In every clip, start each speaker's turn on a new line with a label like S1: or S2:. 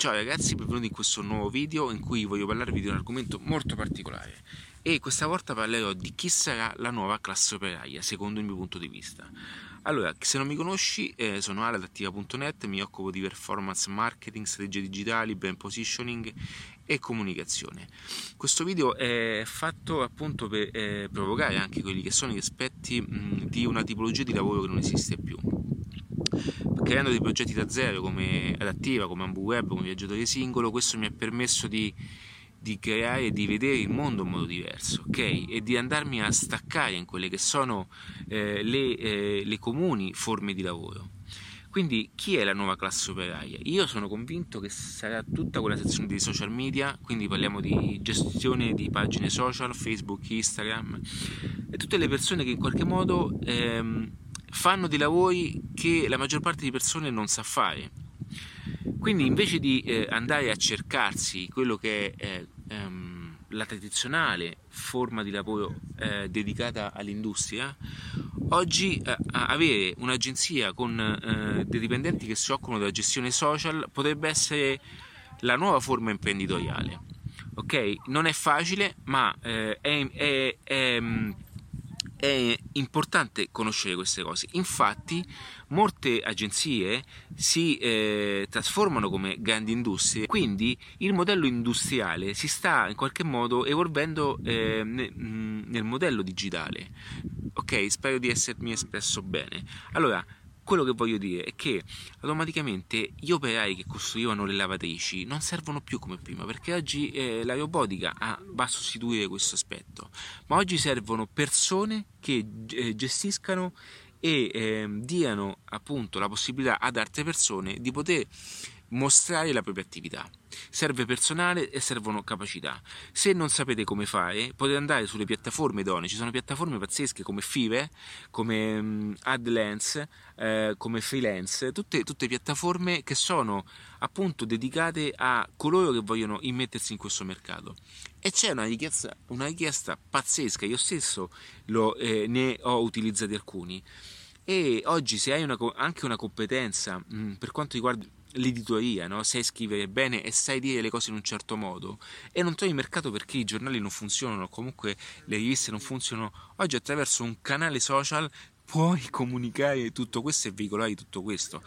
S1: Ciao ragazzi, benvenuti in questo nuovo video in cui voglio parlarvi di un argomento molto particolare e questa volta parlerò di chi sarà la nuova classe operaia secondo il mio punto di vista. Allora, se non mi conosci, eh, sono aladattiva.net, mi occupo di performance marketing, strategie digitali, brand positioning e comunicazione. Questo video è fatto appunto per eh, provocare anche quelli che sono gli aspetti mh, di una tipologia di lavoro che non esiste più creando dei progetti da zero come adattiva, come AmbuWeb, come viaggiatore singolo, questo mi ha permesso di, di creare e di vedere il mondo in modo diverso, ok? E di andarmi a staccare in quelle che sono eh, le, eh, le comuni forme di lavoro. Quindi chi è la nuova classe operaia? Io sono convinto che sarà tutta quella sezione di social media, quindi parliamo di gestione di pagine social, Facebook, Instagram, e tutte le persone che in qualche modo ehm, fanno dei lavori che la maggior parte di persone non sa fare. Quindi invece di eh, andare a cercarsi quello che è eh, ehm, la tradizionale forma di lavoro eh, dedicata all'industria, oggi eh, avere un'agenzia con eh, dei dipendenti che si occupano della gestione social potrebbe essere la nuova forma imprenditoriale. Ok? Non è facile, ma è, è, è è importante conoscere queste cose. Infatti, molte agenzie si eh, trasformano come grandi industrie, quindi il modello industriale si sta in qualche modo evolvendo eh, nel modello digitale. Ok, spero di essermi espresso bene. Allora, quello che voglio dire è che automaticamente gli operai che costruivano le lavatrici non servono più come prima perché oggi eh, la robotica ha, va a sostituire questo aspetto. Ma oggi servono persone che eh, gestiscano e eh, diano appunto la possibilità ad altre persone di poter mostrare la propria attività. Serve personale e servono capacità. Se non sapete come fare, potete andare sulle piattaforme idonee. Ci sono piattaforme pazzesche come Five, come um, AdLens, eh, come Freelance, tutte, tutte piattaforme che sono appunto dedicate a coloro che vogliono immettersi in questo mercato. E c'è una richiesta, una richiesta pazzesca, io stesso lo, eh, ne ho utilizzati alcuni. E oggi se hai una, anche una competenza mh, mm, per quanto riguarda l'editoria, no? sai scrivere bene e sai dire le cose in un certo modo. E non trovi mercato perché i giornali non funzionano, comunque le riviste non funzionano, oggi attraverso un canale social puoi comunicare tutto questo e veicolare tutto questo.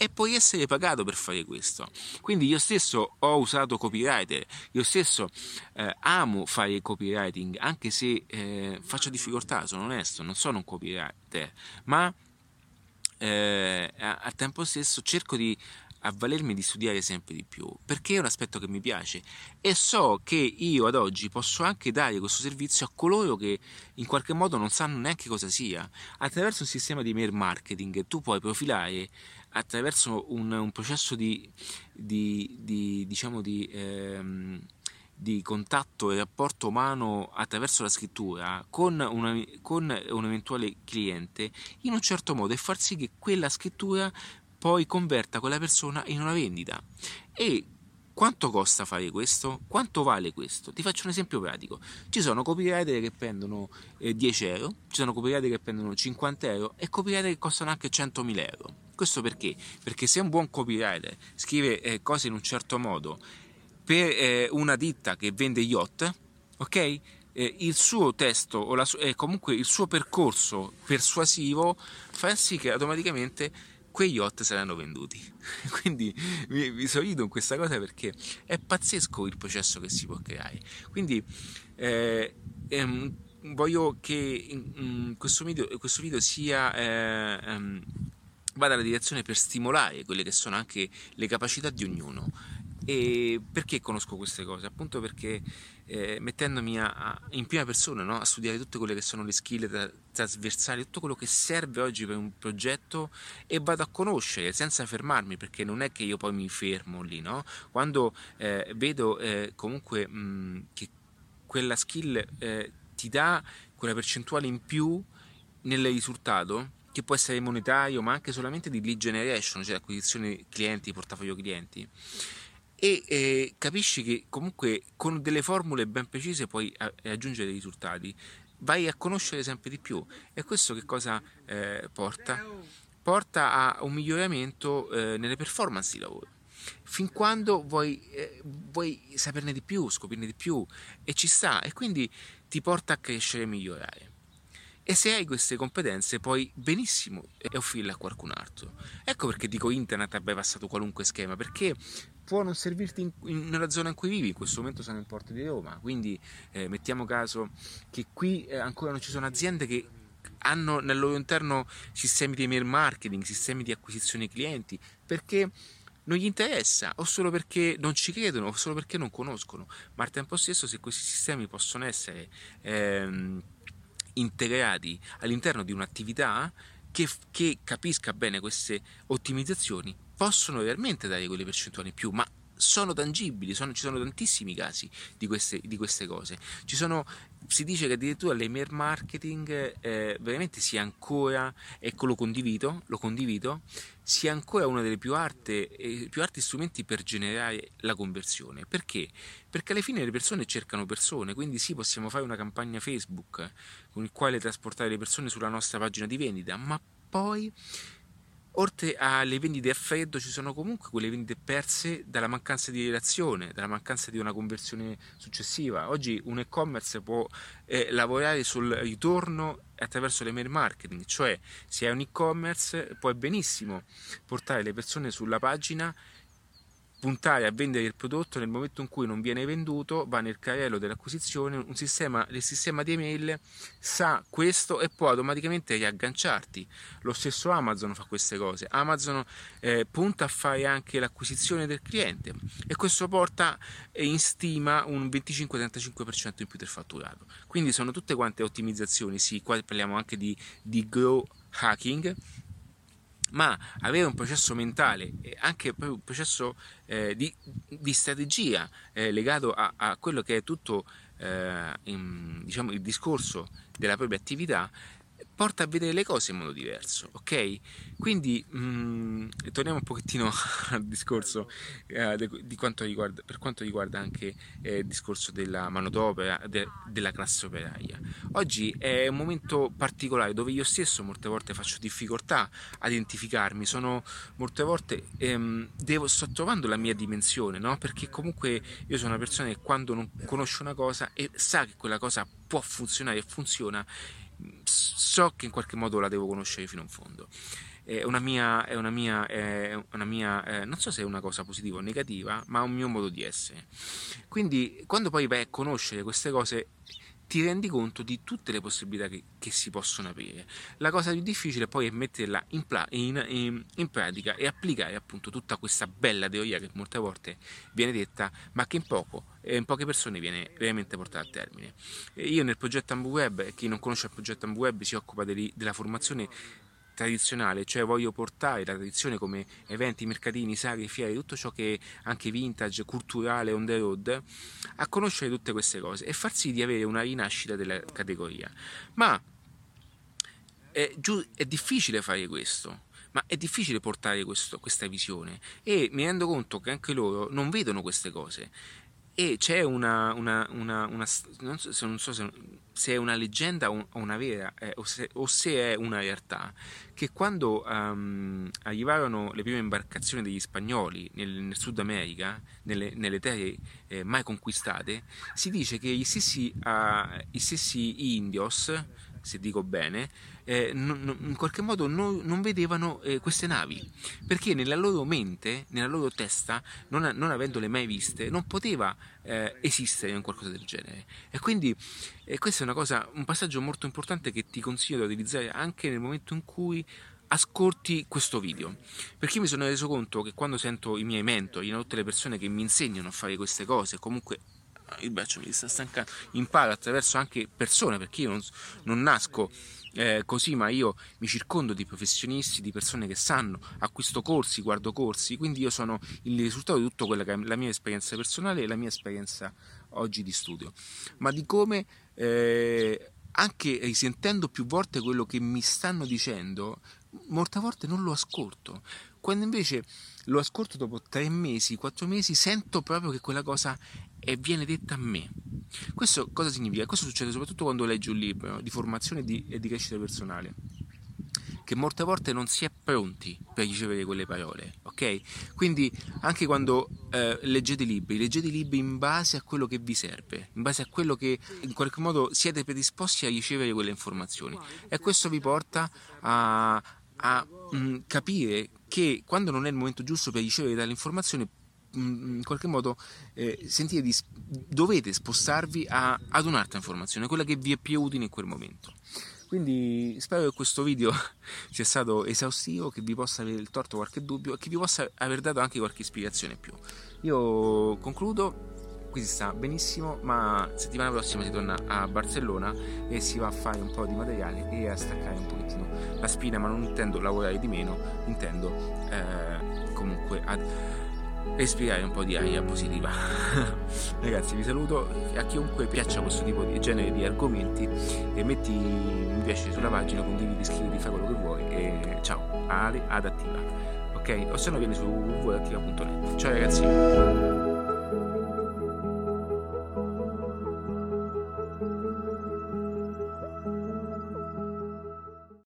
S1: E puoi essere pagato per fare questo. Quindi io stesso ho usato copywriter, io stesso eh, amo fare copywriting, anche se eh, faccio difficoltà, sono onesto, non sono un copywriter, ma eh, al tempo stesso cerco di avvalermi di studiare sempre di più perché è un aspetto che mi piace e so che io ad oggi posso anche dare questo servizio a coloro che in qualche modo non sanno neanche cosa sia. Attraverso un sistema di mail marketing tu puoi profilare attraverso un, un processo di, di, di diciamo di ehm, di contatto e rapporto umano attraverso la scrittura con, una, con, un eventuale cliente in un certo modo e far sì che quella scrittura poi converta quella persona in una vendita. E quanto costa fare questo? Quanto vale questo? Ti faccio un esempio pratico. Ci sono copywriter che prendono eh, 10 euro, ci sono copywriter che prendono 50 euro e copywriter che costano anche 100.000 euro. Questo perché? Perché se un buon copywriter scrive eh, cose in un certo modo per eh, una ditta che vende yacht, ok? Eh, il suo testo o la, eh, comunque il suo percorso persuasivo fa sì che automaticamente quei yacht saranno venduti. Quindi mi, mi sorrido in questa cosa perché è pazzesco il processo che si può creare. Quindi eh, ehm, voglio che in, in questo, video, questo, video, sia eh, ehm, vada nella direzione per stimolare quelle che sono anche le capacità di ognuno e perché conosco queste cose? Appunto perché eh, mettendomi a, a, in prima persona no? a studiare tutte quelle che sono le skill tra, trasversali, tutto quello che serve oggi per un progetto e vado a conoscere senza fermarmi perché non è che io poi mi fermo lì, no? quando eh, vedo eh, comunque mh, che quella skill eh, ti dà quella percentuale in più nel risultato che può essere monetario ma anche solamente di lead generation, cioè acquisizione clienti, portafoglio clienti e eh, capisci che comunque con delle formule ben precise puoi aggiungere dei risultati. Vai a conoscere sempre di più. E questo che cosa eh, porta? porta a un miglioramento eh, nelle performance di lavoro. Fin quando vuoi, eh, vuoi saperne di più, scoprirne di più. E ci sta. E quindi ti porta a crescere e migliorare. E se hai queste competenze puoi benissimo offrirle a qualcun altro. Ecco perché dico internet ha bypassato qualunque schema, perché può non servirti in, in, nella zona in cui vivi, in questo momento sono in Porto di Roma, quindi eh, mettiamo caso che qui eh, ancora non ci sono aziende che hanno nel loro interno sistemi di email marketing, sistemi di acquisizione clienti, perché non gli interessa, o solo perché non ci credono, o solo perché non conoscono, ma al tempo stesso se questi sistemi possono essere... Ehm, integrati all'interno di un'attività che, che, capisca bene queste ottimizzazioni possono realmente dare quelle percentuali in più, ma sono tangibili, sono, ci sono tantissimi casi di queste, di queste cose. Sono, si dice che addirittura l'email marketing eh, veramente sia ancora, ecco lo condivido, lo condivido, sia ancora uno dei più, eh, più alti strumenti per generare la conversione. Perché? Perché alla fine le persone cercano persone, quindi sì, possiamo fare una campagna Facebook con il quale trasportare le persone sulla nostra pagina di vendita, ma poi Oltre alle vendite a freddo ci sono comunque quelle vendite perse dalla mancanza di relazione, dalla mancanza di una conversione successiva. Oggi un e-commerce può eh, lavorare sul ritorno attraverso l'email marketing, cioè se hai un e-commerce puoi benissimo portare le persone sulla pagina puntare a vendere il prodotto nel momento in cui non viene venduto, va nel carrello dell'acquisizione, sistema, il sistema di email sa questo e può automaticamente riagganciarti. Lo stesso Amazon fa queste cose. Amazon eh, punta a fare anche l'acquisizione del cliente e questo porta in stima un 25-35% in più del fatturato. Quindi sono tutte quante ottimizzazioni, sì, qua parliamo anche di, di grow hacking ma avere un processo mentale e anche un processo eh, di, di, strategia eh, legato a, a, quello che è tutto eh, in, diciamo, il discorso della propria attività porta a vedere le cose in modo diverso, ok? Quindi mh, mm, torniamo un pochettino al discorso eh, di quanto riguarda, per quanto riguarda anche eh, il discorso della manodopera, de, della classe operaia. Oggi è un momento particolare dove io stesso molte volte faccio difficoltà a identificarmi, sono molte volte ehm, devo, sto trovando la mia dimensione, no? Perché comunque io sono una persona che quando non conosce una cosa e sa che quella cosa può funzionare e funziona, so che in qualche modo la devo conoscere fino in fondo. È una mia, è una mia, è una mia eh, non so se è una cosa positiva o negativa, ma è un mio modo di essere. Quindi quando poi vai a conoscere queste cose ti rendi conto di tutte le possibilità che, che, si possono aprire. La cosa più difficile poi è metterla in, pla- in, in, in, pratica e applicare appunto tutta questa bella teoria che molte volte viene detta, ma che in, poco, in poche persone viene veramente portata a termine. Io nel progetto AmbuWeb, chi non conosce il progetto AmbuWeb si occupa deli, della formazione tradizionale, cioè voglio portare la tradizione come eventi, mercatini, sagre, fiere, tutto ciò che è anche vintage, culturale, on the road, a conoscere tutte queste cose e far sì di avere una rinascita della categoria. Ma è, giù, è difficile fare questo ma è difficile portare questo, questa visione e mi rendo conto che anche loro non vedono queste cose e c'è una, una, una, una non, so, non, so, se, se, è una leggenda o una vera eh, o, se, o, se, è una realtà che quando um, arrivarono le prime imbarcazioni degli spagnoli nel, nel Sud America nelle, nelle terre eh, mai conquistate si dice che gli stessi, uh, gli stessi indios se dico bene, eh, non, in qualche modo non, non vedevano eh, queste navi, perché nella loro mente, nella loro testa, non, non avendole mai viste, non poteva eh, esistere un qualcosa del genere. E quindi eh, questo è una cosa, un passaggio molto importante che ti consiglio di utilizzare anche nel momento in cui ascolti questo video perché mi sono reso conto che quando sento i miei mentori, tutte le persone che mi insegnano a fare queste cose, comunque il braccio mi sta stancando, imparo attraverso anche persone, perché io non, non nasco eh, così, ma io mi circondo di professionisti, di persone che sanno, acquisto corsi, guardo corsi, quindi io sono il risultato di tutto quella che è la mia esperienza personale e la mia esperienza oggi di studio, ma di come eh, anche risentendo più volte quello che mi stanno dicendo, molte volte non lo ascolto. Quando invece lo ascolto dopo tre mesi, quattro mesi, sento proprio che quella cosa e viene detta a me. Questo cosa significa? Questo succede soprattutto quando leggi un libro di formazione e di, crescita personale che molte volte non si è pronti per ricevere quelle parole, ok? Quindi anche quando eh, leggete libri, leggete libri in base a quello che vi serve, in base a quello che in qualche modo siete predisposti a ricevere quelle informazioni e questo vi porta a, a mh, mm, capire che quando non è il momento giusto per ricevere tale informazione in qualche modo eh, sentite di, dovete spostarvi a, ad un'altra informazione, quella che vi è più utile in quel momento. Quindi spero che questo video sia stato esaustivo, che vi possa aver tolto qualche dubbio e che vi possa aver dato anche qualche ispirazione in più. Io concludo, qui si sta benissimo, ma settimana prossima si torna a Barcellona e si va a fare un po' di materiale e a staccare un pochettino la spina, ma non intendo lavorare di meno, intendo eh, comunque ad respirare un po' di aria positiva. Ragazzi, vi saluto. A chiunque piaccia questo tipo di genere di argomenti, e metti mi piace sulla pagina, condividi, iscriviti, fai quello che vuoi. E ciao, Ale Adattiva. Ok? O se no vieni su www.adattiva.net. Ciao ragazzi.